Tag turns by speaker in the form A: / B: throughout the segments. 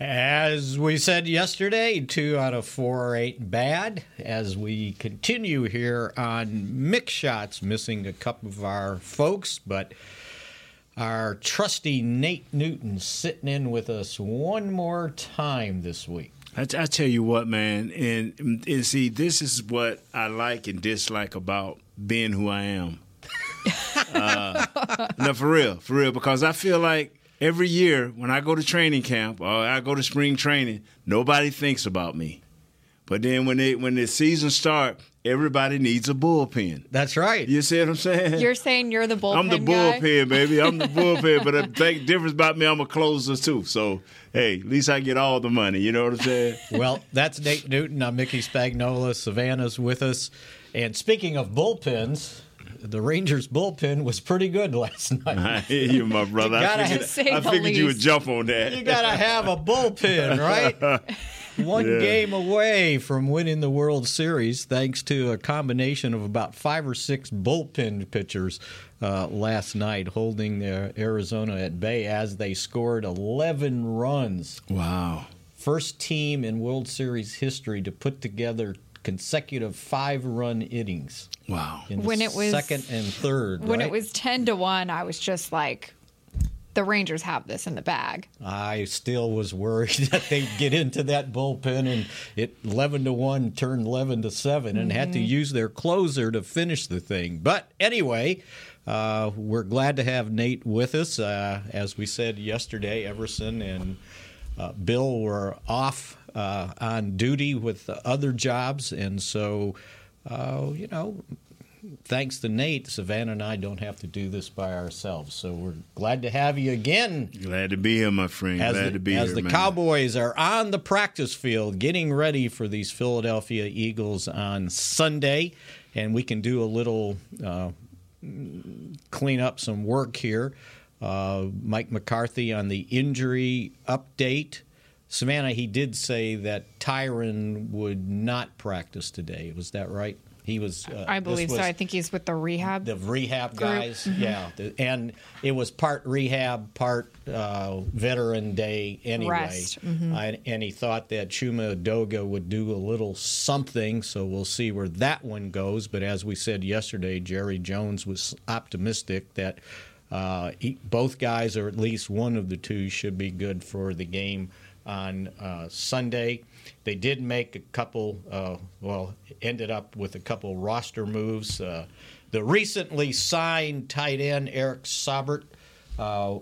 A: As we said yesterday, two out of four ain't bad. As we continue here on Mick Shots, missing a couple of our folks, but our trusty Nate Newton sitting in with us one more time this week.
B: I, I tell you what, man, and, and see, this is what I like and dislike about being who I am. uh, no, for real, for real, because I feel like every year when I go to training camp or I go to spring training, nobody thinks about me. But then when they when the season start, everybody needs a bullpen.
A: That's right.
B: You see what I'm saying?
C: You're saying you're the bullpen
B: I'm the
C: guy?
B: bullpen, baby. I'm the bullpen. but the thing difference about me, I'm a closer too. So hey, at least I get all the money. You know what I'm saying?
A: well, that's Nate Newton. I'm Mickey Spagnola. Savannah's with us. And speaking of bullpens, the Rangers bullpen was pretty good last night.
B: I hear you, my brother.
A: You gotta
B: I figured, I figured you would jump on that.
A: You got to have a bullpen, right? One
B: Yeah.
A: game away from winning the World Series, thanks to a combination of about five or six bullpen pitchers uh, last night, holding Arizona at bay as they scored 11 runs.
B: Wow.
A: First team in World Series history to put together consecutive five run innings.
B: Wow.
A: In the
C: When it was-
A: second and third.
C: When
A: right?
C: it was 10 to 1, I was just like, the Rangers have this in the bag.
A: I still was worried that they'd get into that bullpen and it 11 to 1 turned 11 to 7 and had to use their closer to finish the thing. But anyway, uh, we're glad to have Nate with us. Uh, as we said yesterday, Everson and uh, Bill were off uh, on duty with other jobs. And so, uh, you know, thanks to Nate, Savannah and I don't have to do this by ourselves. So we're glad to have you again
B: Glad to be here, my friend.
A: as
B: Glad
A: the,
B: to be
A: as
B: here, As
A: the
B: man.
A: Cowboys are on the practice field getting ready for these Philadelphia Eagles on Sunday, and we can do a little uh, clean up some work here. Uh, Mike McCarthy on the injury update. Savannah, he did say that Tyron would not practice today. Was that right? He was. Uh,
C: I believe so. I think he's with the rehab.
A: the rehab
C: Group.
A: guys. Yeah, The- and it was part rehab, part uh, veteran day anyway.
C: Rest. Mm-hmm.
A: I, and he thought that Chuma Edoga would do a little something, so we'll see where that one goes. But as we said yesterday, Jerry Jones was optimistic that uh, he, both guys, or at least one of the two, should be good for the game on uh, Sunday. They did make a couple, uh, well, ended up with a couple roster moves. Uh, the recently signed tight end Eric Saubert uh,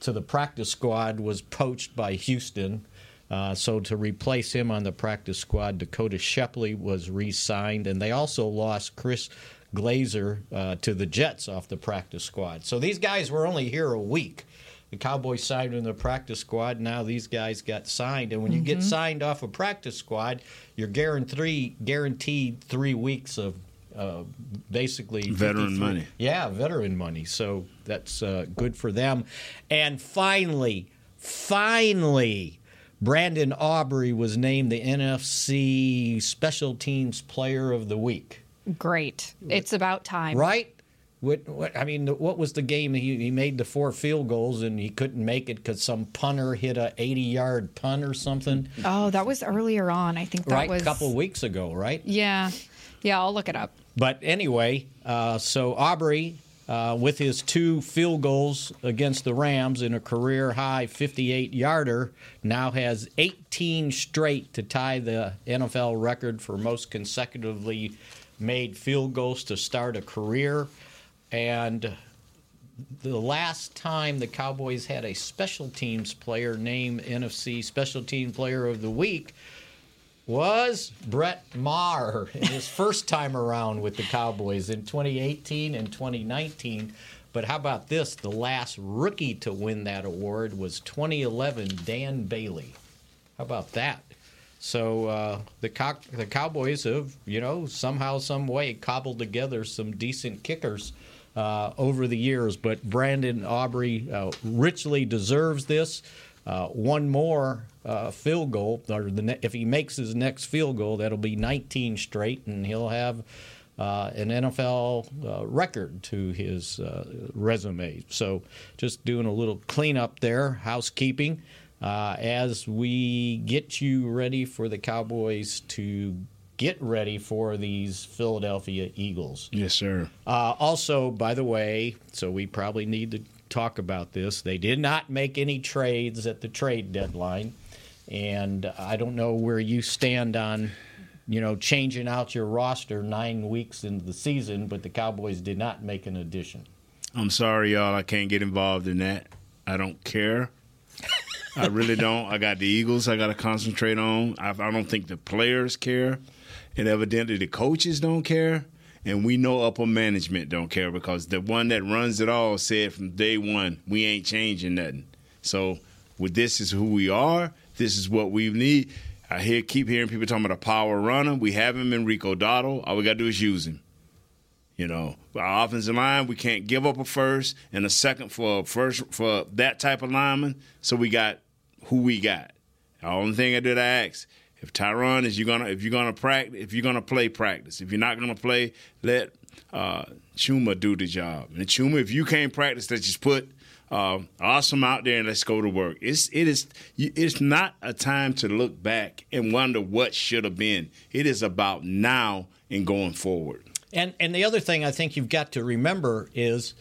A: to the practice squad was poached by Houston. Uh, so to replace him on the practice squad, Dakoda Shepley was re-signed, and they also lost Chris Glaser uh, to the Jets off the practice squad. So these guys were only here a week. The Cowboys signed him in the practice squad. Now these guys got signed, and when you get signed off a practice squad, you're guaranteed guaranteed three weeks of uh, basically
B: Veteran money.
A: Yeah, veteran money. So that's uh, good for them. And finally, finally, Brandon Aubrey was named the NFC Special Teams Player of the Week.
C: Great. It's about time.
A: Right? What, what I mean, what was the game? He, he made the four field goals and he couldn't make it because some punter hit a 80 yard punt or something.
C: Oh, that was earlier on. I think that
A: right,
C: was
A: a couple weeks ago, right?
C: Yeah. Yeah, I'll look it up.
A: But anyway, uh, so Aubrey, uh, with his two field goals against the Rams in a career high 58 yarder, now has 18 straight to tie the NFL record for most consecutively made field goals to start a career. And the last time the Cowboys had a special teams player named NFC Special Team Player of the Week was Brett Maher in his first time around with the Cowboys in 2018 and 2019. But how about this? The last rookie to win that award was 2011 Dan Bailey. How about that? So uh, the Co- the Cowboys have, you know, somehow, some way cobbled together some decent kickers uh, over the years. But Brandon Aubrey uh, richly deserves this. Uh, one more uh, field goal, or ne- if he makes his next field goal, that'll be 19 straight, and he'll have uh, an NFL uh, record to his resume. So just doing a little cleanup there, housekeeping, uh, as we get you ready for the Cowboys to get ready for these Philadelphia Eagles.
B: Yes, sir.
A: Uh, also, by the way, so we probably need to talk about this. They did not make any trades at the trade deadline, and I don't know where you stand on, you know, changing out your roster nine weeks into the season. But the Cowboys did not make an addition.
B: I'm sorry, y'all. I can't get involved in that. I don't care. I really don't. I got the Eagles I got to concentrate on. I, I don't think the players care. And evidently the coaches don't care. And we know upper management don't care because the one that runs it all said from day one, we ain't changing nothing. So with this is who we are. This is what we need. I hear keep hearing people talking about a power runner. We have him in Rico Dowdle. All we got to do is use him. You know, our offensive line, we can't give up a first and a second for a first for that type of lineman. So we got who we got. The only thing I did I ask if Tyron is you gonna if you're gonna practice if you're gonna play practice if you're not gonna play let uh, Chuma do the job and Chuma if you can't practice let's just put uh, Asim out there and let's go to work. It's it is it's not a time to look back and wonder what should have been. It is about now and going forward.
A: And and the other thing I think you've got to remember is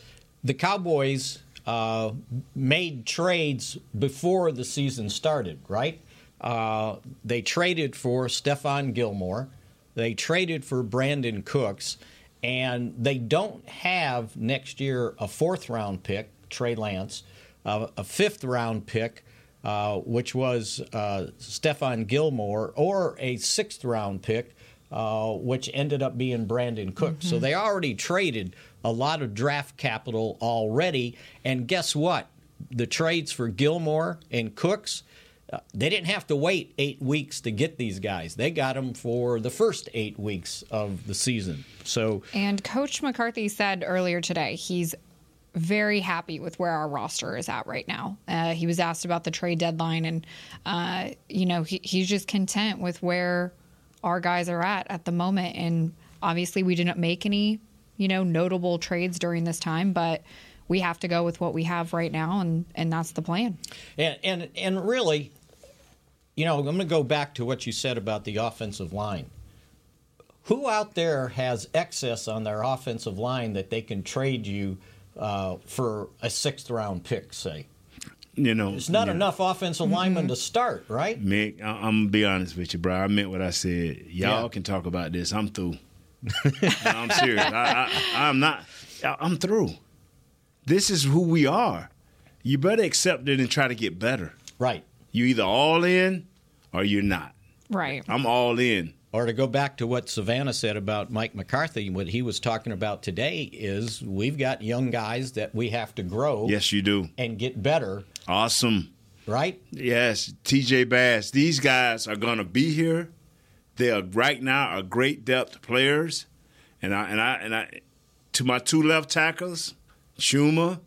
A: the Cowboys uh, made trades before the season started, right? Uh, they traded for Stephon Gilmore, they traded for Brandin Cooks, and they don't have next year a fourth round pick, Trey Lance, uh, a fifth round pick. Uh, which was uh, Stephon Gilmore, or a sixth round pick, uh, which ended up being Brandin Cook. So they already traded a lot of draft capital already. And guess what? The trades for Gilmore and Cooks, uh, they didn't have to wait eight weeks to get these guys. They got them for the first eight weeks of the season. So
C: And Coach McCarthy said earlier today he's very happy with where our roster is at right now. Uh, he was asked about the trade deadline, and uh, you know he, he's just content with where our guys are at at the moment. And obviously, we didn't make any you know notable trades during this time, but we have to go with what we have right now, and and that's the plan.
A: And and and really, you know, I'm going to go back to what you said about the offensive line. Who out there has excess on their offensive line that they can trade you uh, for a sixth round pick? Say,
B: You know,
A: it's not
B: yeah.
A: enough offensive mm-hmm. linemen to start, right?
B: Mick, I- I'm gonna be honest with you, bro. I meant what I said. Y'all
A: Yeah.
B: can talk about this. I'm through. No, I'm serious. I, I, I'm not. I- I'm through. This is who we are. You better accept it and try to get better.
A: Right.
B: You either all in or you're not.
C: Right.
B: I'm all in.
A: Or to go back to what Savannah said about Mike McCarthy, what he was talking about today is we've got young guys that we have to grow
B: Yes, you do.
A: and get better,
B: Asim.
A: right?
B: Yes, TJ Bass. These guys are gonna be here. They are right now are great depth players, and I and I and I to my two left tackles, Chuma,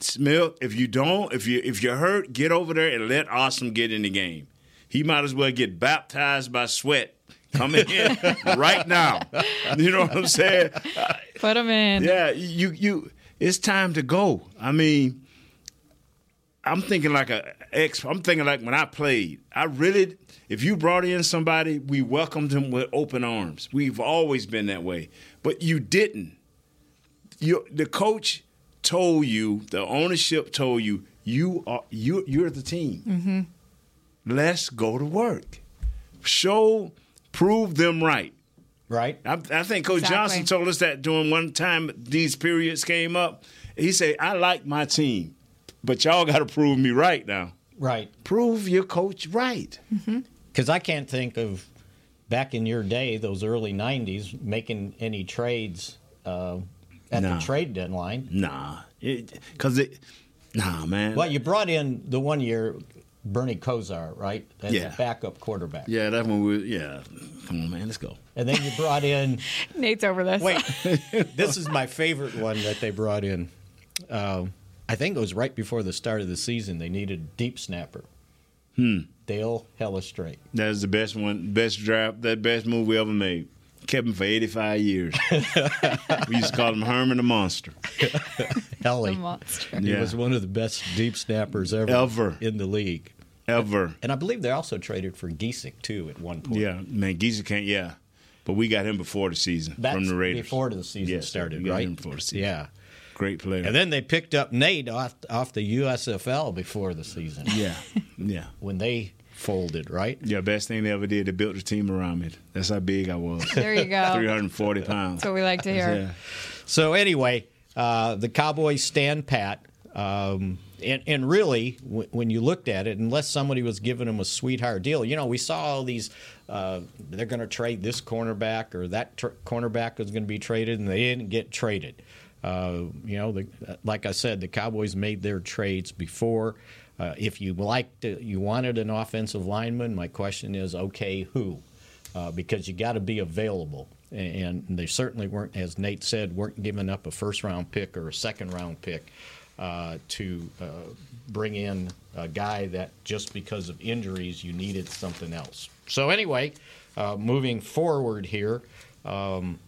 B: Smith. If you don't, if you if you're hurt, get over there and let Asim get in the game. He might as well get baptized by sweat coming in right now. You know what I'm saying?
C: Put him in.
B: Yeah, you you. It's time to go. I mean, I'm thinking like a ex. I'm thinking like when I played. I really, if you brought in somebody, we welcomed him with open arms. We've always been that way, but you didn't. You, the coach told you, the ownership told you, you are you you're the team.
C: Mm-hmm.
B: Let's go to work. Show, prove them right.
A: Right?
B: I, I think Coach
C: Exactly.
B: Johnson told us that during one time these periods came up. He said, "I like my team, but y'all got to prove me right now.
A: Right.
B: Prove your coach right."
A: Because I can't think of back in your day, those early '90s, making any trades uh, at
B: No.
A: the trade deadline.
B: Nah, because it, Nah, man.
A: Well, you brought in the one year Bernie Kosar, right? As
B: Yeah.
A: a backup quarterback.
B: Yeah, that one we. Yeah, come on, man, let's go.
A: And then you brought in.
C: Nate's over this.
A: Wait, this is my favorite one that they brought in. Um, I think it was right before the start of the season. They needed a deep snapper. Hmm. Dale Hellestrae.
B: That's the best one, best draft, that best move we ever made. Kept him for 85 years. we used to call him Herman the Monster.
C: the
A: Helly.
C: monster.
A: He
B: Yeah.
A: was one of the best deep snappers ever,
B: Ever.
A: in the league.
B: Ever.
A: And I believe they also traded for Giesick, too, at one point.
B: Yeah, man, Geezer can't, yeah. But we got him before the season
A: That's
B: from the Raiders.
A: before the season
B: Yes,
A: started,
B: we got
A: right?
B: him before the season.
A: Yeah.
B: Great player.
A: And then they picked up Nate off, off the USFL before the season
B: yeah, yeah.
A: when they folded, right?
B: Yeah, best thing they ever did, they built a team around me. That's how big I was.
C: There you go.
B: 340 pounds.
C: That's what we like to hear.
B: Yeah.
A: So anyway, uh, the Cowboys stand pat, um, and and really, w- when you looked at it, unless somebody was giving them a sweetheart deal, you know, we saw all these. Uh, they're going to trade this cornerback or that tr- cornerback was going to be traded, and they didn't get traded. Uh, you know, the, like I said, the Cowboys made their trades before. Uh, if you liked, it, you wanted an offensive lineman. My question is, okay, who? uh, because you got to be available. And they certainly weren't, as Nate said, weren't giving up a first round pick or a second round pick uh, to uh, bring in a guy that just because of injuries you needed something else. So anyway, uh, moving forward here, um,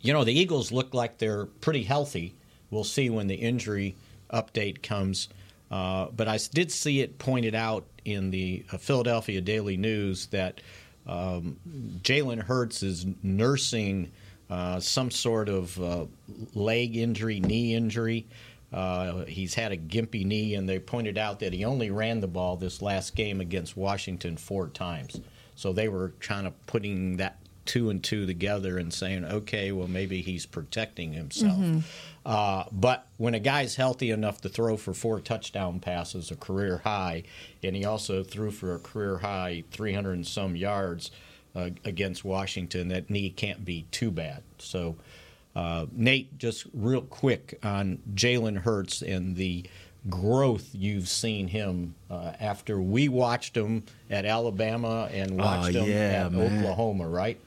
A: you know the Eagles look like they're pretty healthy. We'll see when the injury update comes. Uh, but I did see it pointed out in the uh, Philadelphia Daily News that um, Jalen Hurts is nursing uh, some sort of uh, leg injury, knee injury. Uh, he's had a gimpy knee, and they pointed out that he only ran the ball this last game against Washington four times. So they were kind of putting that two and two together and saying, okay, well, maybe he's protecting himself. Uh, but when a guy's healthy enough to throw for four touchdown passes, a career high, and he also threw for a career high 300 and some yards uh, against Washington, that knee can't be too bad. So, uh, Nate, just real quick on Jalen Hurts and the growth you've seen him uh, after we watched him at Alabama and watched him
B: yeah,
A: at
B: man.
A: Oklahoma, right?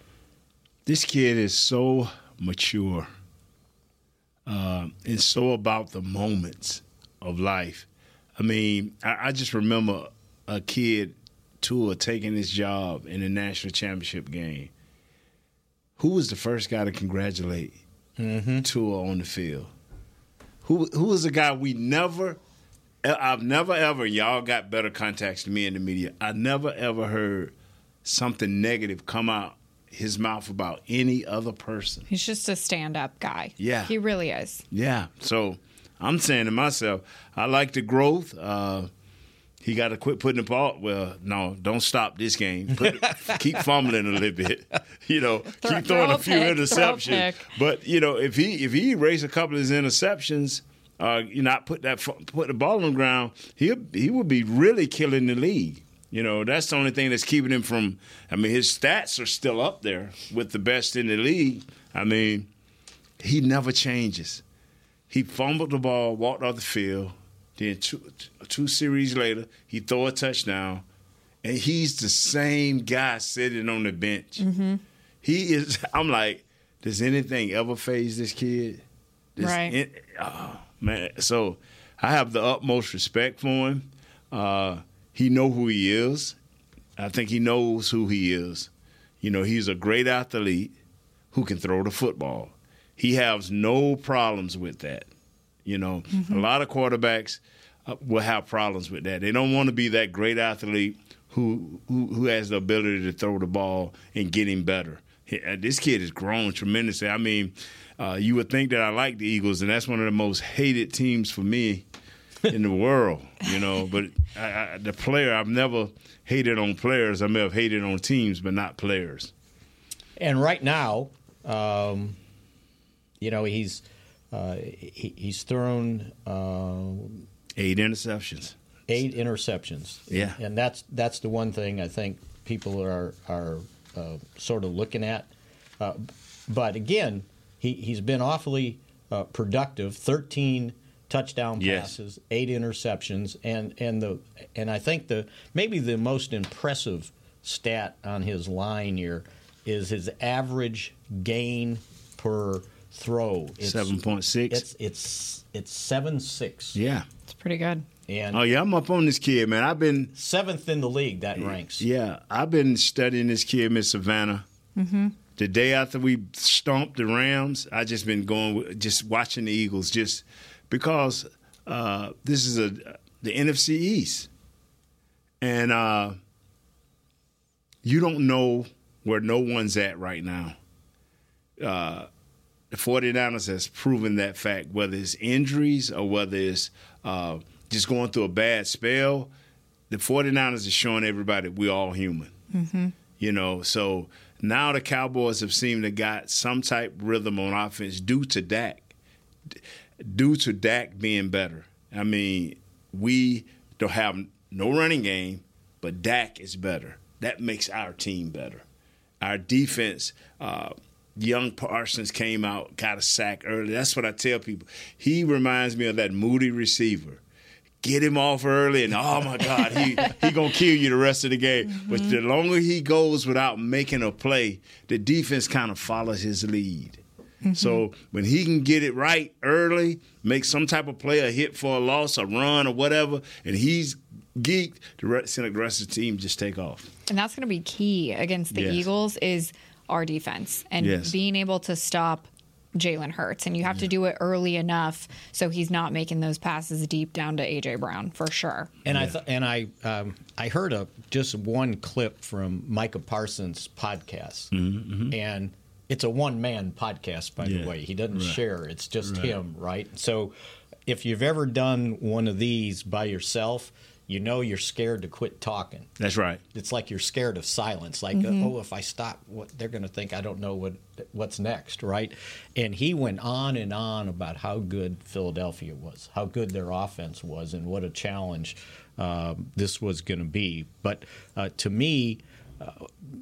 B: This kid is so mature. Uh, it's so about the moments of life. I mean, I, I just remember a kid, Tua, taking his job in the national championship game. Who was the first guy to congratulate Tua on the field? Who who was the guy we never I've never ever y'all got better contacts than me in the media. I never ever heard something negative come out his mouth about any other person.
C: He's just a stand up guy.
B: Yeah.
C: He really is.
B: Yeah. So I'm saying to myself, I like the growth. Uh, he got to quit putting the ball. Well, no, don't stop this game. Put, keep fumbling a little bit. You know,
C: Throw-
B: keep throwing
C: a
B: a few
C: pick, throw
B: interceptions. But you know, if he if he erased a couple of his interceptions, uh, you not put that put the ball on the ground, he he would be really killing the league. You know, that's the only thing that's keeping him from. I mean, his stats are still up there with the best in the league. I mean, he never changes. He fumbled the ball, walked off the field. Then two, two series later, he throw a touchdown, and he's the same guy sitting on the bench. He is. I'm like, does anything ever phase this kid? Does
C: Right.
B: it- oh, man. So I have the utmost respect for him. Uh, he know who he is. I think he knows who he is. You know, he's a great athlete who can throw the football. He has no problems with that. You know, a lot of quarterbacks uh, will have problems with that. They don't want to be that great athlete who who, who has the ability to throw the ball and get him better. Uh, This kid has grown tremendously. I mean, uh, you would think that I like the Eagles, and that's one of the most hated teams for me in the world. You know, but I, I, the player I've never hated on players. I may have hated on teams, but not players.
A: And right now, um, you know, he's uh, he, he's thrown uh,
B: Eight interceptions.
A: eight interceptions.
B: Yeah.
A: and that's that's the one thing I think people are are uh, sort of looking at. Uh, but again, he he's been awfully uh, productive. Thirteen touchdown
B: Yes.
A: passes, eight interceptions, and and the and I think the maybe the most impressive stat on his line here is his average gain per throw. It's,
B: 7.6.
A: It's it's it's seven six.
B: Yeah.
C: It's pretty good.
A: And
B: Oh yeah, I'm up on this kid, man. I've been
A: seventh in the league that ranks.
B: yeah, I've been studying this kid, Miss Savannah. Mm-hmm. The day after we stomped the Rams, I just been going, just watching the Eagles, just because uh, this is a the NFC East, and uh, you don't know where no one's at right now. Uh, the 49ers has proven that fact, whether it's injuries or whether it's uh, just going through a bad spell. The 49ers is showing everybody we're all human. You know, so now the Cowboys have seemed to got some type rhythm on offense due to Dak. Due to Dak being better. I mean, we don't have no running game, but Dak is better. That makes our team better. Our defense, uh, young Parsons came out, got a sack early. That's what I tell people. He reminds me of that Moody receiver. Get him off early, and oh my God, he he gonna kill you the rest of the game. But the longer he goes without making a play, the defense kind of follows his lead. So mm-hmm. when he can get it right early, make some type of play, a hit for a loss, a run, or whatever, and he's geeked, the rest, the rest of the team just take off.
C: And that's going to be key against the
B: Yes.
C: Eagles is our defense and
B: Yes.
C: being able to stop Jalen Hurts. And you have to do it early enough so he's not making those passes deep down to AJ Brown for sure.
A: And I th- and I um, I heard a just one clip from Micah Parsons' podcast, mm-hmm, mm-hmm. and it's a one man podcast, by
B: Yeah.
A: the way. He doesn't
B: Right.
A: share; it's just him, right? So, if you've ever done one of these by yourself, you know you're scared to quit talking.
B: That's right.
A: It's like you're scared of silence. Like, oh, if I stop, what they're going to think I don't know what what's next, right? And he went on and on about how good Philadelphia was, how good their offense was, and what a challenge um, this was going to be. But uh, to me,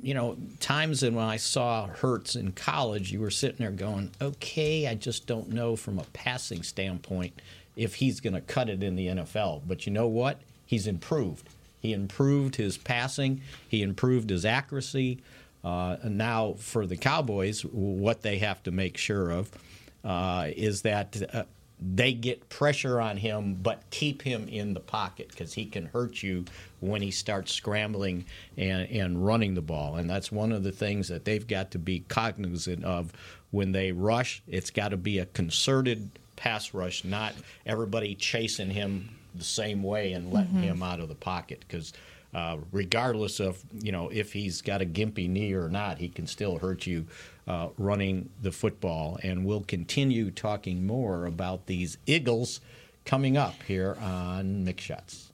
A: you know, times when I saw Hurts in college, you were sitting there going, okay, I just don't know from a passing standpoint if he's going to cut it in the NFL. But you know what? He's improved. He improved his passing. He improved his accuracy. Uh, and now for the Cowboys, what they have to make sure of uh, is that uh, they get pressure on him, but keep him in the pocket because he can hurt you when he starts scrambling and, and running the ball. And that's one of the things that they've got to be cognizant of when they rush. It's got to be a concerted pass rush, not everybody chasing him the same way and letting mm-hmm. him out of the pocket because uh, regardless of you know if he's got a gimpy knee or not, he can still hurt you uh, running the football. And we'll continue talking more about these Eagles coming up here on Mick Shots.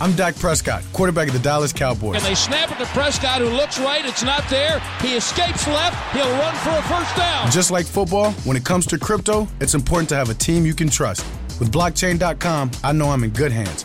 D: I'm Dak Prescott, quarterback of the Dallas Cowboys.
E: And they snap it to Prescott, who looks right. It's not there. He escapes left. He'll run for a first down.
D: Just like football, when it comes to crypto, it's important to have a team you can trust. With blockchain.com, I know I'm in good hands.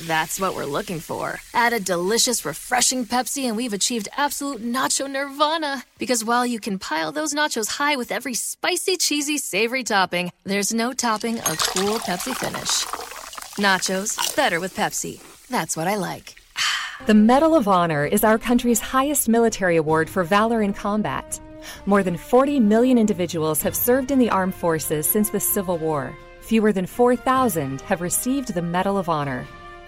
F: That's what we're looking for. Add a delicious, refreshing Pepsi, and we've achieved absolute nacho nirvana. Because while you can pile those nachos high with every spicy, cheesy, savory topping, there's no topping a cool Pepsi finish. Nachos, better with Pepsi. That's what I like.
G: The Medal of Honor is our country's highest military award for valor in combat. More than 40 million individuals have served in the armed forces since the Civil War. Fewer than 4,000 have received the Medal of Honor.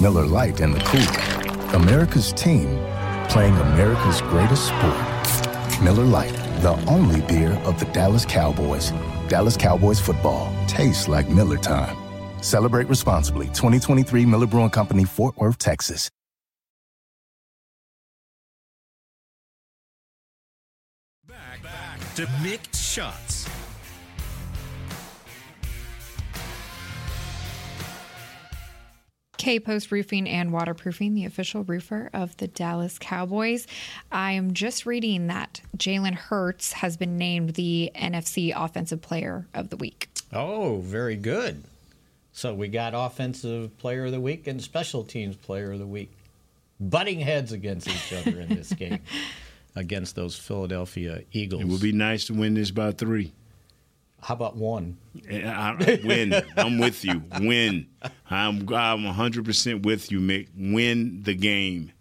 H: Miller Lite and the cooler. America's team playing America's greatest sport. Miller Lite, the only beer of the Dallas Cowboys. Dallas Cowboys football tastes like Miller time. Celebrate responsibly. 2023 Miller Brewing Company, Fort Worth, Texas.
I: Back, back to Mick Shots.
C: K Post Roofing and Waterproofing, the official roofer of the Dallas Cowboys. I am just reading that Jalen Hurts has been named the NFC Offensive Player of the Week.
A: Oh, very good. So we got Offensive Player of the Week and Special Teams Player of the Week butting heads against each other in this game against those Philadelphia Eagles.
B: It would be nice to win this by three.
A: How about one?
B: I, I, win. I'm with you. Win. I'm I'm 100 percent with you, Mick. Win the game.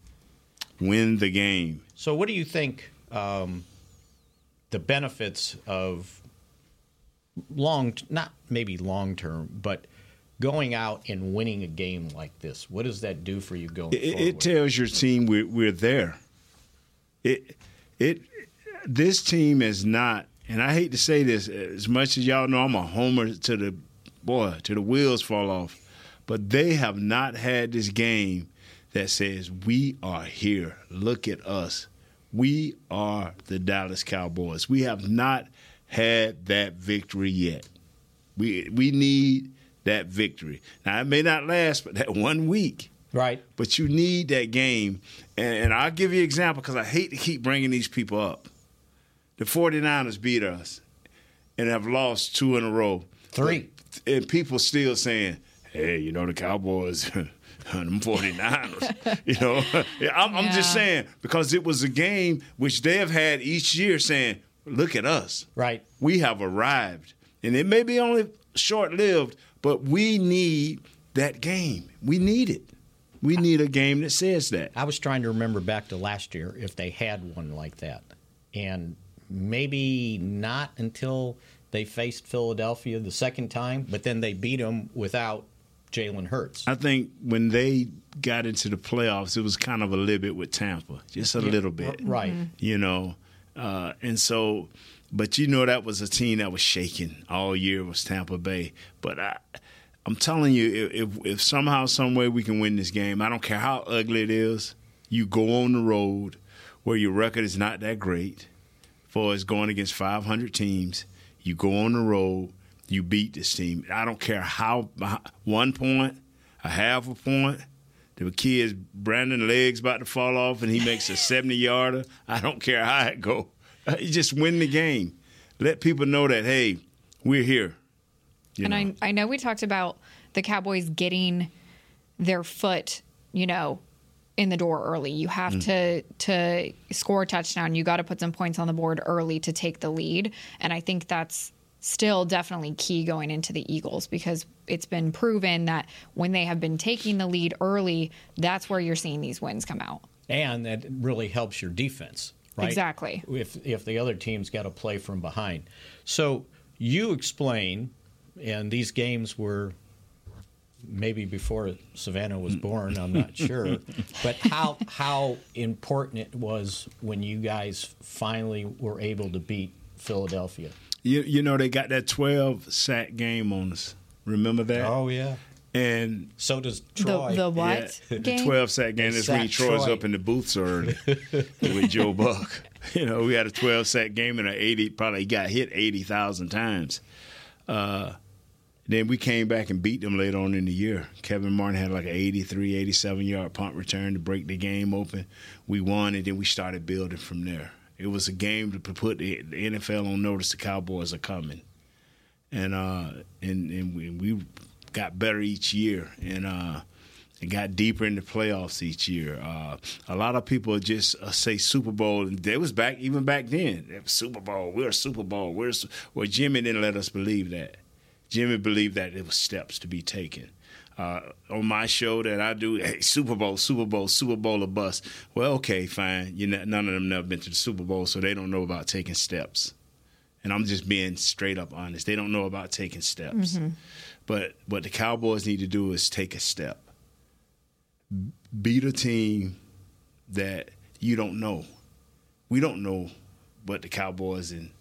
B: Win the game.
A: So, what do you think um, the benefits of long, not maybe long term, but going out and winning a game like this? What does that do for you going
B: it,
A: forward?
B: It tells your team we're, we're there. It it this team is not and I hate to say this, as much as y'all know I'm a homer to the boy, to the wheels fall off, but they have not had this game that says, We are here. Look at us. We are the Dallas Cowboys. We have not had that victory yet. We we need that victory. Now it may not last but that one week.
A: Right.
B: But you need that game. And, and I'll give you an example because I hate to keep bringing these people up the 49ers beat us and have lost two in a row.
A: Three.
B: And people still saying, hey, you know, the Cowboys, them 49ers. you know, I'm, I'm just saying, because it was a game which they have had each year saying, look at us.
A: Right.
B: We have arrived. And it may be only short lived, but we need that game. We need it. We need a game that says that.
A: I was trying to remember back to last year if they had one like that. And maybe not until they faced Philadelphia the second time, but then they beat them without Jalen Hurts.
B: I think when they got into the playoffs, it was kind of a little bit with Tampa, just a
A: Yeah,
B: little bit,
A: right?
B: You know, uh, and so, but you know that was a team that was shaking all year was Tampa Bay. But I, I'm telling you, if if somehow, some way we can win this game, I don't care how ugly it is. You go on the road where your record is not that great for us going against 500 teams. You go on the road, you beat this team. I don't care how one point, a half a point. The kid's Brandon legs about to fall off and he makes a 70 yarder. I don't care how it go. You just win the game. Let people know that hey, we're here.
C: You and know. I I know we talked about the Cowboys getting their foot, you know, in the door early. You have mm. to to score a touchdown. You got to put some points on the board early to take the lead. And I think that's still definitely key going into the Eagles because it's been proven that when they have been taking the lead early, that's where you're seeing these wins come out.
A: And that really helps your defense, right?
C: Exactly.
A: If if the other team's got to play from behind. So you explain and these games were maybe before Savannah was born, I'm not sure. but how how important it was when you guys finally were able to beat Philadelphia.
B: You you know they got that 12 sack game on us. Remember that?
A: Oh yeah.
B: And
A: so does Troy.
C: The, the what?
B: Yeah, the 12 sack game. That's when Troy's Troy. up in the booths early with Joe Buck. You know, we had a 12 sack game and an 80, probably got hit 80,000 times. Uh, then we came back and beat them later on in the year. Kelvin Martin had like an 83, 87 yard punt return to break the game open. We won, and then we started building from there. It was a game to put the, NFL on notice the Cowboys are coming. And uh, and, and we, we, got better each year. And uh, and got deeper in the playoffs each year. Uh, a lot of people just uh, say Super Bowl, and they was back even back then. Super Bowl, we're Super Bowl. We're well, Jimmy didn't let us believe that. Jimmy believed that it was steps to be taken. Uh, on my show that I do, hey, Super Bowl, Super Bowl, Super Bowl or bust. Well, okay, fine. You know, none of them never been to the Super Bowl, so they don't know about taking steps. and I'm just being straight up honest. They don't know about taking steps. Mm-hmm. But what the Cowboys need to do is take a step. Beat a team that you don't know. We don't know what the Cowboys and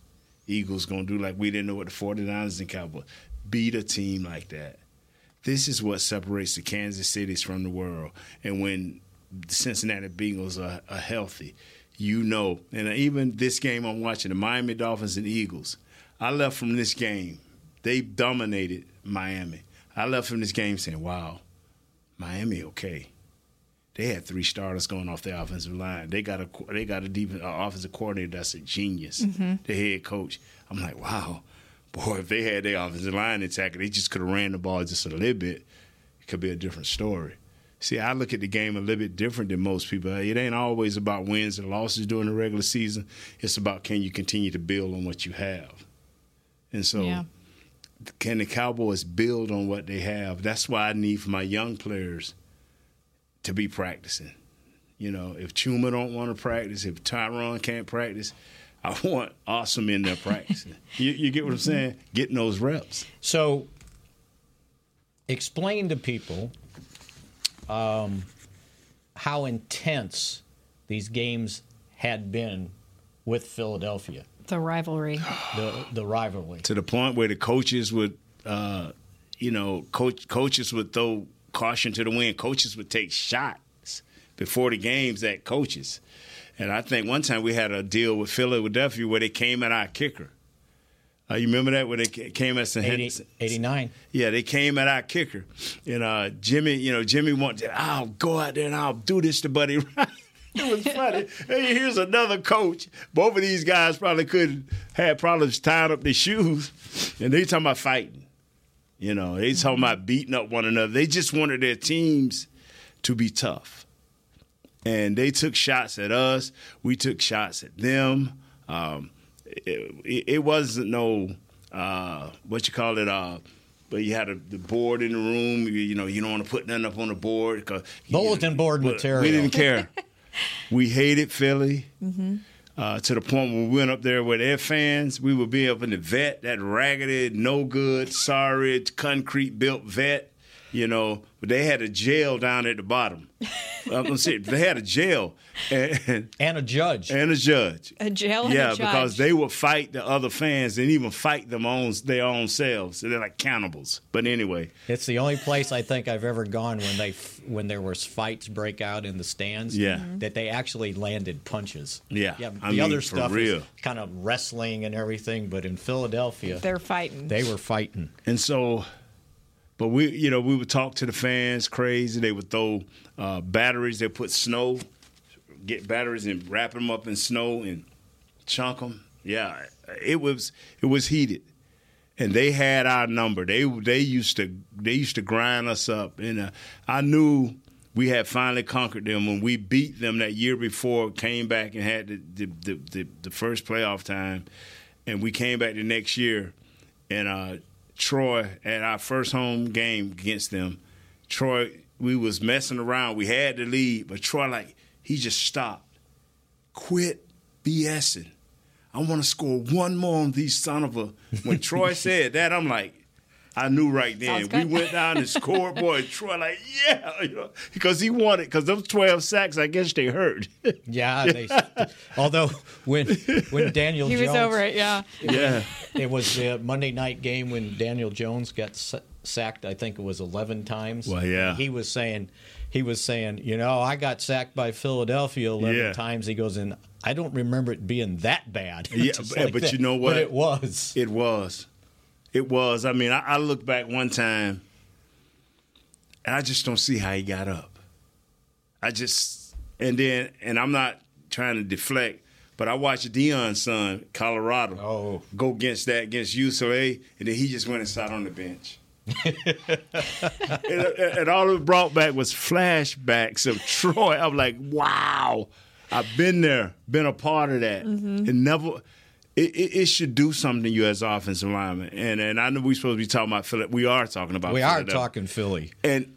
B: Eagles going to do like we didn't know what the 49ers and Cowboys. Beat a team like that. This is what separates the Kansas Cities from the world. And when the Cincinnati Bengals are, are healthy, you know. And even this game I'm watching, the Miami Dolphins and Eagles. I left from this game. They dominated Miami. I left from this game saying, "Wow, Miami okay." They had three starters going off the offensive line. They got a they got a deep uh, offensive coordinator that's a genius. Mm-hmm. The head coach. I'm like, wow, boy, if they had their offensive line intact, they just could have ran the ball just a little bit. It could be a different story. See, I look at the game a little bit different than most people. Uh, it ain't always about wins and losses during the regular season. It's about can you continue to build on what you have. And so, yeah. can the Cowboys build on what they have? That's why I need for my young players to be practicing. You know, if Chuma don't want to practice, if Tyron can't practice, I want Asim in there practicing. you, you get what I'm saying? Getting those reps.
A: So, explain to people um, how intense these games had been with Philadelphia.
C: The rivalry.
A: The the rivalry.
B: To the point where the coaches would, uh, you know, coach coaches would throw caution to the wind. Coaches would take shots before the games at coaches. And I think one time we had a deal with Philadelphia where they came at our kicker. Uh, you remember that when they came at St.
A: 80, 89?
B: Yeah, they came at our kicker. And uh, Jimmy, you know, Jimmy wanted, I'll go out there and I'll do this to Buddy Ryan. it was funny. hey, here's another coach. Both of these guys probably couldn't had problems tying up their shoes. And they talking about fighting. You know, they talking about beating up one another. They just wanted their teams to be tough. And they took shots at us. We took shots at them. Um, it, it wasn't no uh, what you call it. Uh, but you had a, the board in the room. You, you, know, you don't want to put nothing up on the board. Cause,
A: Bulletin board material.
B: We didn't care. we hated Philly mm-hmm. uh, to the point when we went up there with their fans. We would be up in the vet, that raggedy, no good, sorry, concrete built vet. You know, but they had a jail down at the bottom. I'm saying they had a jail and,
A: and a judge
B: and a judge.
C: A jail,
B: yeah,
C: a
B: because they would fight the other fans and even fight them on their own selves. So they're like cannibals. But anyway,
A: it's the only place I think I've ever gone when they when there was fights break out in the stands.
B: Yeah, mm-hmm.
A: that they actually landed punches.
B: Yeah,
A: yeah.
B: The I
A: mean, other
B: stuff
A: real. is kind of wrestling and everything, but in Philadelphia,
C: they're fighting.
A: They were fighting,
B: and so but we, you know, we would talk to the fans crazy. They would throw uh, batteries. They put snow, get batteries and wrap them up in snow and chunk them. Yeah, it was it was heated, and they had our number. They they used to they used to grind us up, and uh, I knew we had finally conquered them when we beat them that year before. Came back and had the the, the, the, the first playoff time, and we came back the next year, and uh, Troy at our first home game against them. Troy, we was messing around. We had the lead, but Troy like he just stopped. Quit BSing. I want to score one more on these son of a. When Troy said that, I'm like, I knew right then. We went down and scored. Boy, Troy like, yeah, you know, because he wanted because those twelve sacks, I guess they hurt.
A: yeah, they, although when when Daniel
C: he
A: Jones,
C: was over it, yeah,
B: yeah,
A: it was the Monday night game when Daniel Jones got sacked. I think it was eleven times.
B: Well, yeah,
A: he was saying he was saying, you know, I got sacked by Philadelphia eleven yeah. times. He goes, and I don't remember it being that bad.
B: Yeah, like but that. you know what?
A: But it was.
B: It was. It was. I mean, I, I look back one time, and I just don't see how he got up. I just and then and I'm not trying to deflect, but I watched Deion's son, Colorado,
A: oh.
B: go against that against UCLA, and then he just went and sat on the bench. and, and, all it brought back was flashbacks of Troy. I'm like, wow, I've been there, been a part of that, mm-hmm. and never it, it, it, should do something to you as offensive lineman. And and I know we're supposed to be talking about Philly. We are talking about.
A: We are talking Philly.
B: And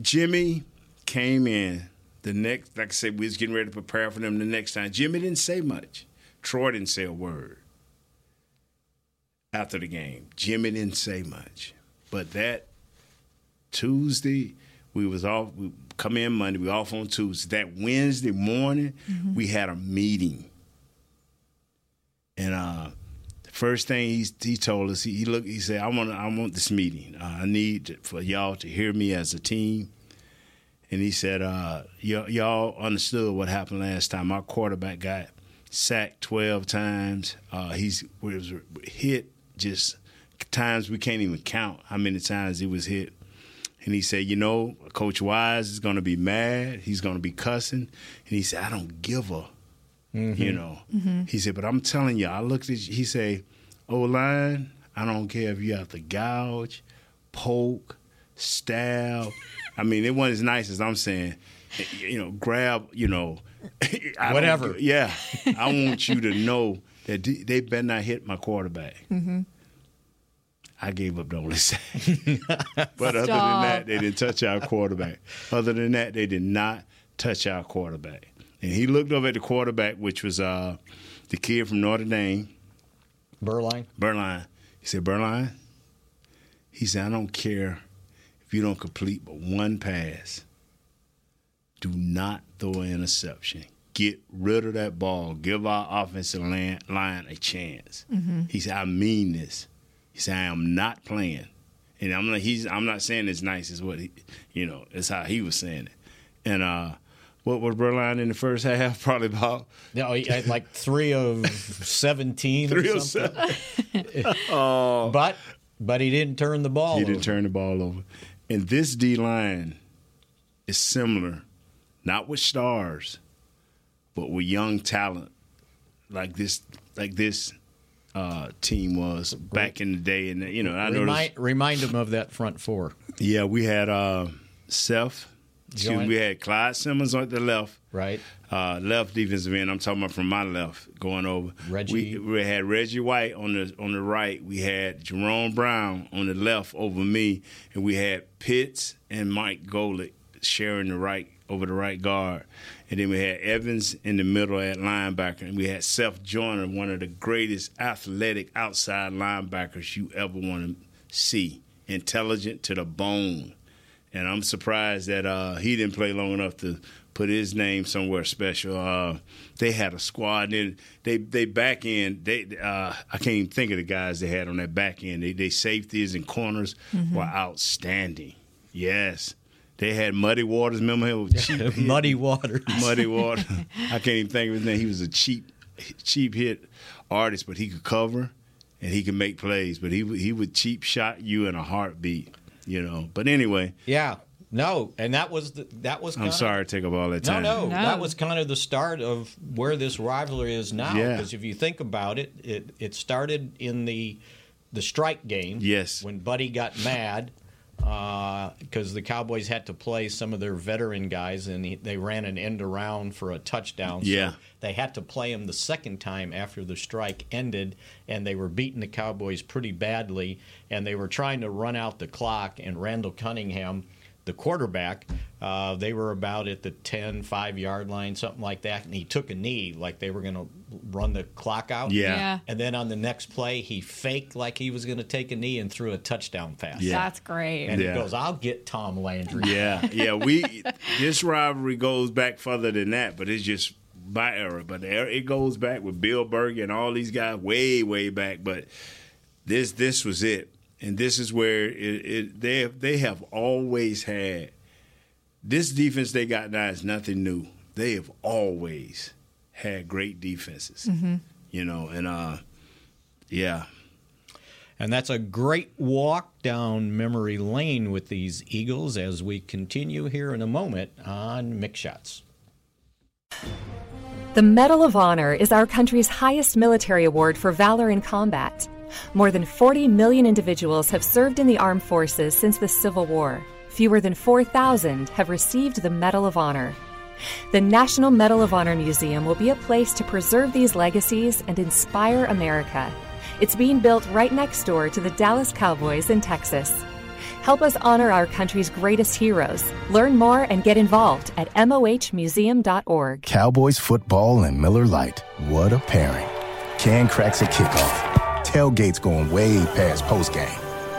B: Jimmy came in the next. Like I said, we was getting ready to prepare for them the next time. Jimmy didn't say much. Troy didn't say a word. after the game. Jimmy didn't say much, but that Tuesday we was off. We come in Monday. We off on Tuesday. That Wednesday morning mm-hmm. we had a meeting, and uh, the first thing he he told us he, he looked. He said, "I want I want this meeting. Uh, I need for y'all to hear me as a team." And he said, uh, y- "Y'all understood what happened last time. Our quarterback got sacked twelve times. Uh, he's was hit just times we can't even count how many times he was hit." And he said, you know, Coach Wise is going to be mad. He's going to be cussing. And he said, I don't give a, mm-hmm. you know. Mm-hmm. He said, but I'm telling you, I looked at you. He said, O line, I don't care if you have to gouge, poke, stab. I mean, it wasn't as nice as I'm saying. You know, grab, you know,
A: whatever.
B: Yeah. I want you to know that they better not hit my quarterback. Mm-hmm. I gave up the only sack. but other than that, they didn't touch our quarterback. Other than that, they did not touch our quarterback. And he looked over at the quarterback, which was uh, the kid from Notre Dame.
A: Beuerlein?
B: Beuerlein. He said, Beuerlein, he said, I don't care if you don't complete but one pass. Do not throw an interception. Get rid of that ball. Give our offensive line a chance. Mm-hmm. He said, I mean this. He said, "I am not playing," and I'm not. He's. I'm not saying as nice as what he. You know, it's how he was saying it. And uh, what was Beuerlein in the first half? Probably about.
A: No, like three of seventeen. three of seven. uh, but but he didn't turn the ball.
B: He
A: over.
B: didn't turn the ball over. And this D line is similar, not with stars, but with young talent like this. Like this uh, team was back in the day. And you know, I
A: know remind, remind them of that front four.
B: Yeah, we had uh, Seth. We had Clyde Simmons on the left.
A: Right.
B: Uh, left defensive end. I'm talking about from my left going over.
A: Reggie.
B: We, we, had Reggie White on the on the right. We had Jerome Brown on the left over me, and we had Pitts and Mike Golic sharing the right over the right guard. And then we had Evans in the middle at linebacker. And we had Seth Joyner, one of the greatest athletic outside linebackers you ever want to see. Intelligent to the bone. And I'm surprised that uh, he didn't play long enough to put his name somewhere special. Uh, they had a squad, and they they back end. They uh, I can't even think of the guys they had on that back end. They, they safeties and corners mm-hmm. were outstanding. Yes, they had Muddy Waters. Remember him?
A: Cheap Muddy Waters.
B: Muddy Waters. I can't even think of his name. He was a cheap, cheap hit artist, but he could cover and he could make plays. But he he would cheap shot you in a heartbeat. You know. But anyway.
A: Yeah. No, and that was the, that was.
B: I'm sorry to take up all that time.
A: No, no, no, that was kind of the start of where this rivalry is now. Because yeah. if you think about it, it it started in the the strike game.
B: Yes.
A: When Buddy got mad because uh, the Cowboys had to play some of their veteran guys, and he, they ran an end around for a touchdown.
B: So yeah.
A: they had to play him the second time after the strike ended, and they were beating the Cowboys pretty badly, and they were trying to run out the clock, and Randall Cunningham – the quarterback. Uh, they were about at the 10, 5 yard line, something like that. And he took a knee like they were going to run the clock out.
B: Yeah. yeah.
A: And then on the next play, he faked like he was going to take a knee and threw a touchdown pass.
C: Yeah. That's great.
A: And
B: yeah.
A: he goes, I'll get Tom Landry.
B: Yeah. Yeah. We, this rivalry goes back further than that, but it's just by era. But it goes back with Bill Bergey and all these guys way, way back. But this, this was it and this is where it, it, they have, they have always had this defense they got now is nothing new. They have always had great defenses, mm-hmm. you know, and uh, yeah.
A: And that's a great walk down memory lane with these Eagles as we continue here in a moment on Mick Shots.
G: The Medal of Honor is our country's highest military award for valor in combat. More than 40 million individuals have served in the armed forces since the Civil War. Fewer than 4,000 have received the Medal of Honor. The National Medal of Honor Museum will be a place to preserve these legacies and inspire America. It's being built right next door to the Dallas Cowboys in Texas. Help us honor our country's greatest heroes. Learn more and get involved at mohmuseum.org.
H: Cowboys football and Miller Lite. What a pairing. Can cracks a kickoff tailgates going way past postgame,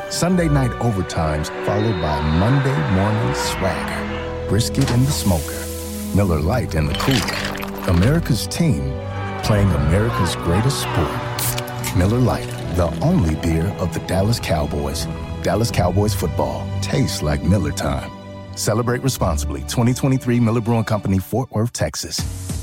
H: Sunday night overtimes followed by Monday morning swagger, brisket in the smoker, Miller Lite in the cooler. America's team playing America's greatest sport. Miller Lite, the only beer of the Dallas Cowboys. Dallas Cowboys football tastes like Miller time. Celebrate responsibly. 2023 Miller Brewing Company, Fort Worth, Texas.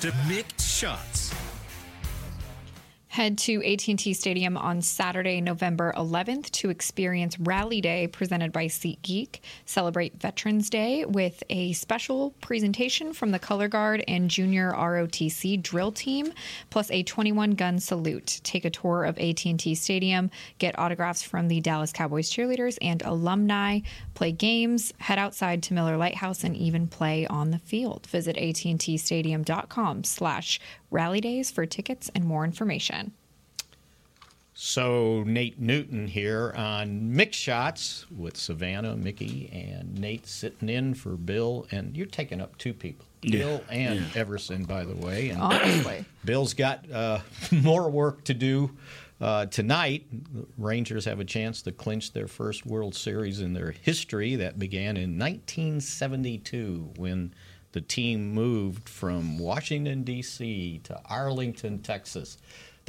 I: To Mick Shots.
C: Head to AT&T Stadium on Saturday, November 11th to experience Rally Day presented by SeatGeek. Celebrate Veterans Day with a special presentation from the Color Guard and Junior ROTC drill team, plus a 21-gun salute. Take a tour of AT&T Stadium, get autographs from the Dallas Cowboys cheerleaders and alumni, play games, head outside to Miller Lighthouse, and even play on the field. Visit AT&Tstadium.com slash Rally Days for tickets and more information.
A: So Nate Newton here on Mick Shots with Savannah, Mickey, and Nate sitting in for Bill, and you're taking up two people, Bill and Everson, by the way. And
C: Honestly.
A: Bill's got uh, more work to do uh, tonight. Rangers have a chance to clinch their first World Series in their history. That began in 1972 when the team moved from Washington, D.C. to Arlington, Texas.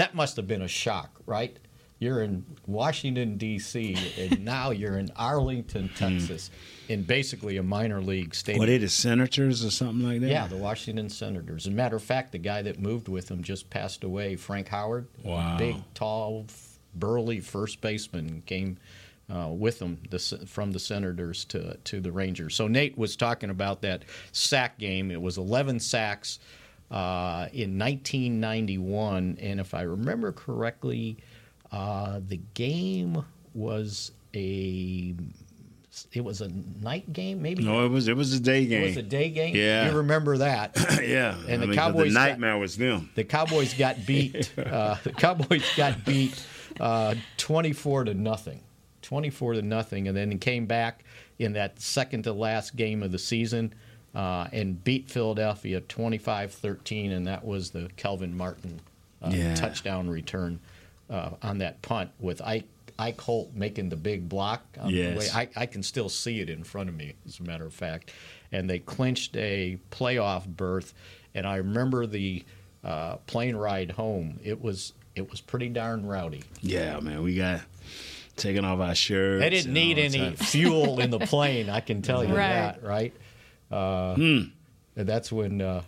A: That must have been a shock, right? You're in Washington, D.C., and now you're in Arlington, Texas, in basically a minor league stadium.
B: What, they the Senators or something like that?
A: Yeah, the Washington Senators. As a matter of fact, the guy that moved with him just passed away, Frank Howard.
B: Wow.
A: big, tall, burly first baseman came uh, with them the, from the Senators to, to the Rangers. So Nate was talking about that sack game. It was 11 sacks uh, in 1991. And if I remember correctly, uh, the game was a. It was a night game, maybe.
B: No, it was it was a day game.
A: It was a day game.
B: Yeah.
A: you remember that?
B: yeah,
A: And
B: I
A: the
B: mean,
A: Cowboys
B: The
A: got-
B: nightmare was them.
A: The Cowboys got beat. uh, the Cowboys got beat uh, twenty-four to nothing, twenty-four to nothing, and then came back in that second to last game of the season uh, and beat Philadelphia 25-13, and that was the Kelvin Martin uh,
B: Yeah.
A: touchdown return uh, on that punt with Ike. Ike Holt making the big block. On the
B: Yes.
A: way. I, I can still see it in front of me, as a matter of fact. And they clinched a playoff berth. And I remember the uh, plane ride home. It was it was pretty darn rowdy.
B: Yeah, man, we got taking off our shirts.
A: They didn't need any
B: that.
A: fuel in the plane. I can tell you
C: Right.
A: that, right? Uh,
B: Hmm.
A: And that's when uh,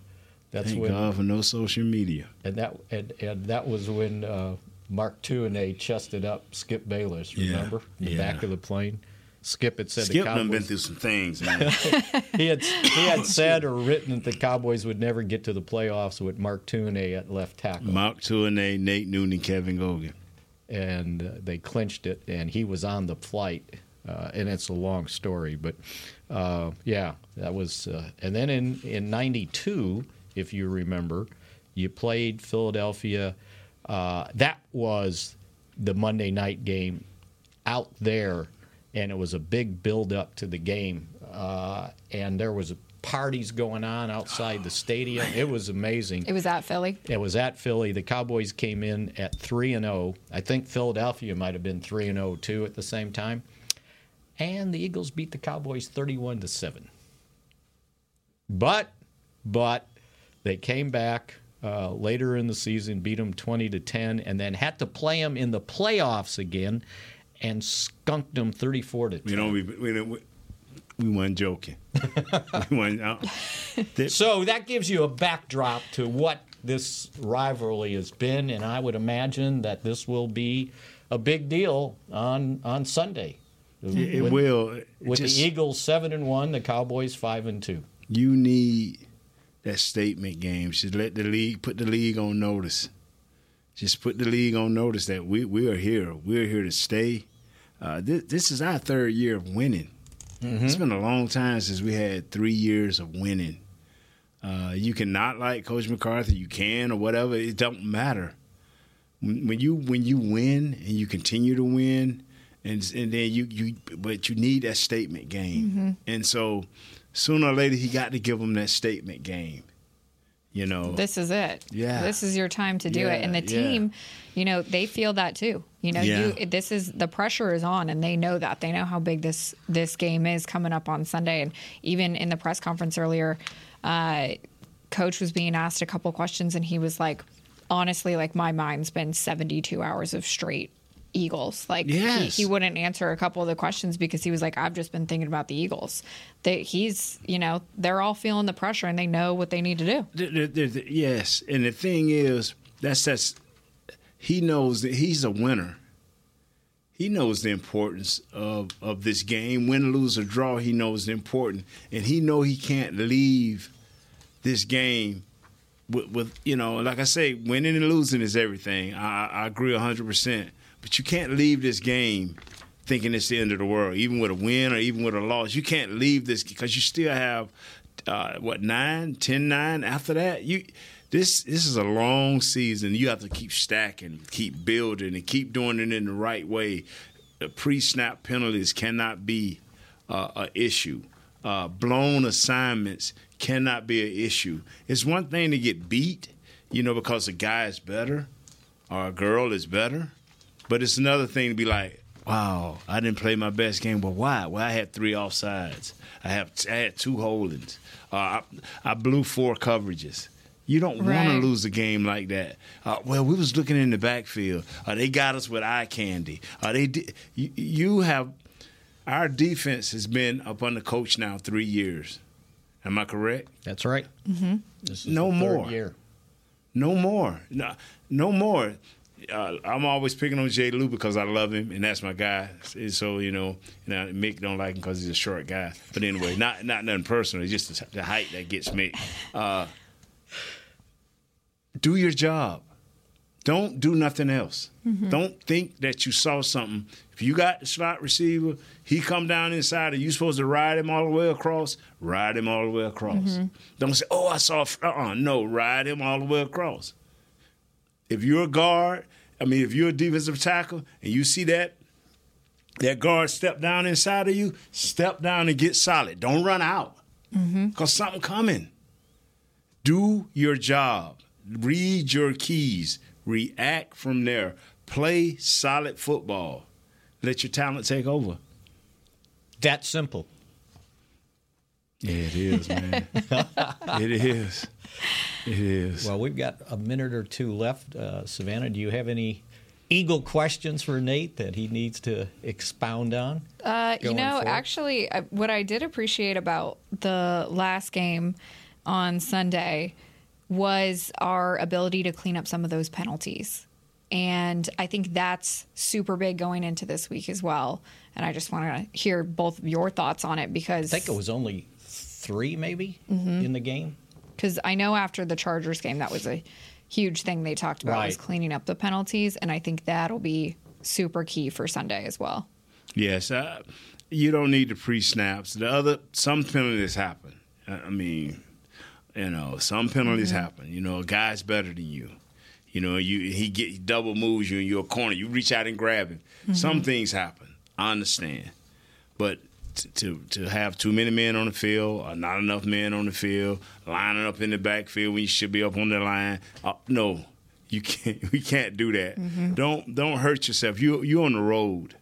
A: that's
B: Thank
A: when
B: God for no social media.
A: and that and, and that was when uh, Mark Tuinei chested up Skip Bayless.
B: Yeah.
A: Remember in the
B: Yeah.
A: back of the plane. Skip had said
B: Skip
A: the Cowboys.
B: been through some things, man.
A: he had he had said or written that the Cowboys would never get to the playoffs with Mark Tuinei at left tackle,
B: Mark Tuinei, Nate Newton, and Kevin Gogan.
A: and uh, they clinched it. And he was on the flight, uh, and it's a long story, but uh, yeah, that was. Uh, and then in in '92, if you remember, you played Philadelphia. Uh, that was the Monday night game out there, and it was a big build up to the game. Uh, and there was parties going on outside the stadium. It was amazing.
C: It was at Philly.
A: It was at Philly. The Cowboys came in at three and zero. I think Philadelphia might have been three and zero too at the same time. And the Eagles beat the Cowboys thirty-one to seven. But, but they came back uh, later in the season, beat them 20 to 10, and then had to play them in the playoffs again and skunked them 34 to 10.
B: You know, we, we, we, we weren't joking. we weren't, uh,
A: so that gives you a backdrop to what this rivalry has been, and I would imagine that this will be a big deal on on Sunday.
B: It, with, will.
A: With Just, the Eagles seven and one, the Cowboys five and two.
B: You need that statement game. Just let the league put the league on notice. Just put the league on notice that we we are here. We're here to stay. Uh, this, this is our third year of winning. Mm-hmm. It's been a long time since we had three years of winning. Uh, you cannot like Coach McCarthy, you can or whatever. It don't matter. When, when you when you win and you continue to win, and and then you you but you need that statement game, mm-hmm. and so sooner or later he got to give them that statement game. You know,
C: this is it.
B: Yeah,
C: this is your time to do yeah, it, and the team, yeah. you know, they feel that too. You know, yeah. you this is the pressure is on, and they know that. They know how big this this game is coming up on Sunday, and even in the press conference earlier, uh, coach was being asked a couple questions, and he was like, honestly, like my mind's been seventy two hours of straight Eagles. Like yes. he, he, wouldn't answer a couple of the questions because he was like, I've just been thinking about the Eagles. That he's, you know, they're all feeling the pressure and they know what they need to do.
B: The, the, the, yes, and the thing is, that's that's he knows that he's a winner. He knows the importance of, of this game. Win, lose, or draw, he knows the importance. And he know he can't leave this game with, with you know, like I say, winning and losing is everything. I, I agree 100%. But you can't leave this game thinking it's the end of the world, even with a win or even with a loss. You can't leave this because you still have, uh, what, nine, ten, nine after that? You – this this is a long season. You have to keep stacking, keep building, and keep doing it in the right way. The pre-snap penalties cannot be uh, an issue. Uh, blown assignments cannot be an issue. It's one thing to get beat, you know, because a guy is better or a girl is better, but it's another thing to be like, wow, I didn't play my best game. Well, why? Well, I had three offsides. I have I had two holdings. Uh, I, I blew four coverages. You don't right. want to lose a game like that. Uh, well, we was looking in the backfield. Uh, they got us with eye candy. Uh, they you, you, have our defense has been up under the coach now three years. Am I correct?
A: That's right.
C: Mm-hmm.
B: no more. Year. No more. No, no more. Uh, I'm always picking on Jay Lou because I love him and that's my guy. So you know, you know Mick don't like him because he's a short guy. But anyway, not not nothing personal. It's just the, height that gets Mick. Uh, do your job. Don't do nothing else. Mm-hmm. Don't think that you saw something. If you got the slot receiver, he come down inside, and you supposed to ride him all the way across. Ride him all the way across. Mm-hmm. Don't say, "Oh, I saw." Uh-uh. No, ride him all the way across. If you're a guard, I mean, if you're a defensive tackle, and you see that that guard step down inside of you, step down and get solid. Don't run out, because mm-hmm. something coming. Do your job. Read your keys. React from there. Play solid football. Let your talent take over.
A: That simple.
B: Yeah, it is, man. it is. It is.
A: Well, we've got a minute or two left. Uh, Savannah, do you have any Eagle questions for Nate that he needs to expound on?
C: Uh, you know, forward? actually, uh, what I did appreciate about the last game on Sunday was our ability to clean up some of those penalties. And I think that's super big going into this week as well. And I just want to hear both of your thoughts on it because
A: I think it was only three, maybe, mm-hmm. in the game.
C: Because I know after the Chargers game, that was a huge thing they talked about right. was cleaning up the penalties, and I think that'll be super key for Sunday as well.
B: Yes, uh, you don't need the pre snaps. The other some penalties happen. I mean, you know, some penalties mm-hmm. happen. You know, a guy's better than you. You know, you he get he double moves you in your corner. You reach out and grab him. Mm-hmm. Some things happen. I understand, but to, to, have too many men on the field or not enough men on the field, lining up in the backfield when you should be up on the line. Uh, no, you can't. We can't do that. Mm-hmm. Don't don't hurt yourself. You you on the road.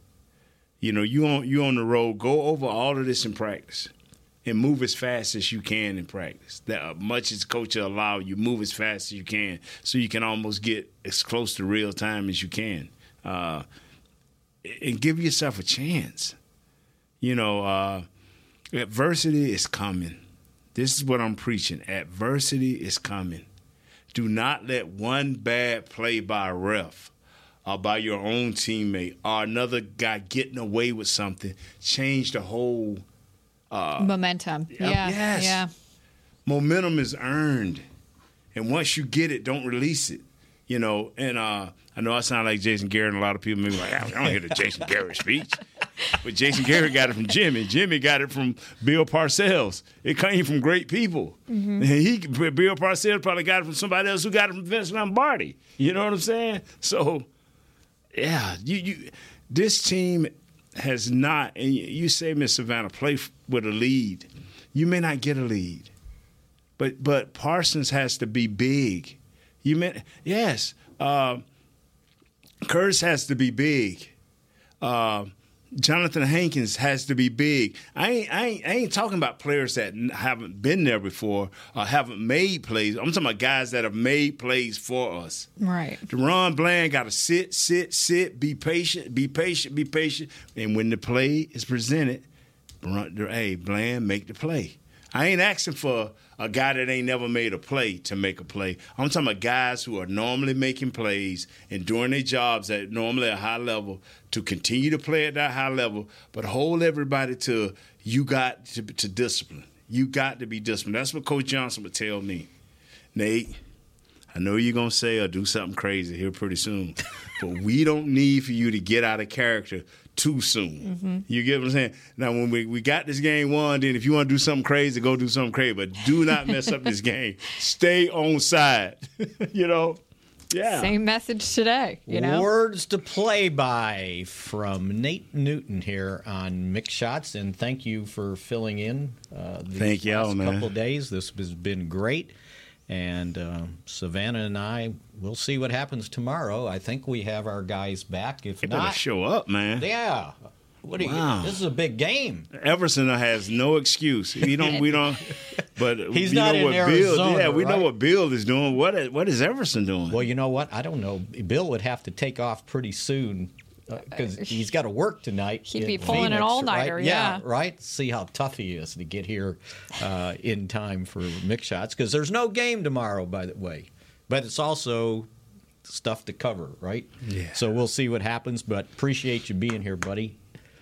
B: You know you on you on the road. Go over all of this in practice. and move as fast as you can in practice. That uh, much as coach will allow you, move as fast as you can, so you can almost get as close to real time as you can, uh, and give yourself a chance. You know, uh, adversity is coming. This is what I'm preaching. Adversity is coming. Do not let one bad play by a ref or by your own teammate or another guy getting away with something change the whole
C: uh, momentum. Yeah.
B: Yes.
C: Yeah.
B: Momentum is earned. And once you get it, don't release it. You know, and uh, I know I sound like Jason Garrett, and a lot of people may be like, I don't hear the Jason Garrett speech. But Jason Garrett got it from Jimmy. Jimmy got it from Bill Parcells. It came from great people. Mm-hmm. He, Bill Parcells probably got it from somebody else who got it from Vince Lombardi. You know what I'm saying? So, yeah, you, you this team has not, and you say, Miss Savannah, play with a lead. You may not get a lead, but but Parsons has to be big. You may, yes, uh, Curtis has to be big. Uh, Johnathan Hankins has to be big. I ain't, I ain't, I ain't talking about players that haven't been there before or haven't made plays. I'm talking about guys that have made plays for us.
C: Right.
B: DaRon Bland got to sit, sit, sit, be patient, be patient, be patient. And when the play is presented, hey, Bland, make the play. I ain't asking for a guy that ain't never made a play to make a play. I'm talking about guys who are normally making plays and doing their jobs at normally a high level to continue to play at that high level, but hold everybody to you got to, to discipline. You got to be disciplined. That's what Coach Johnson would tell me. Nate, I know you're gonna say or do something crazy here pretty soon, but we don't need for you to get out of character too soon. Mm-hmm. You get what I'm saying? Now, when we, we got this game won, then if you want to do something crazy, go do something crazy. But do not mess up this game. Stay on side. you know? Yeah.
C: Same message today. You know,
A: words to play by from Nate Newton here on Mick Shots, and thank you for filling in. Uh, these
B: thank you,
A: last
B: man.
A: Couple days. This has been great, and uh, Savannah and I we'll see what happens tomorrow. I think we have our guys back. If
B: they
A: not,
B: show up, man.
A: Yeah. What do wow. you? This is a big game.
B: Everson has no excuse. We don't. We don't. But
A: he's not
B: know what
A: Arizona,
B: Bill. Yeah, we
A: right?
B: know what Bill is doing. What is, what is Everson doing?
A: Well, you know what? I don't know. Bill would have to take off pretty soon because uh, he's got to work tonight.
C: He'd be pulling Phoenix, an all nighter.
A: Right?
C: Yeah.
A: yeah, right. See how tough he is to get here uh, in time for Mick Shots because there's no game tomorrow. By the way, but it's also stuff to cover, right?
B: Yeah.
A: So we'll see what happens. But appreciate you being here, buddy.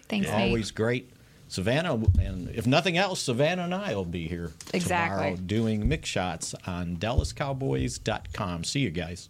C: Thanks,
A: Always great. Savannah, and if nothing else, Savannah and I will be here
C: exactly.
A: tomorrow doing Mick Shots on DallasCowboys.com. See you guys.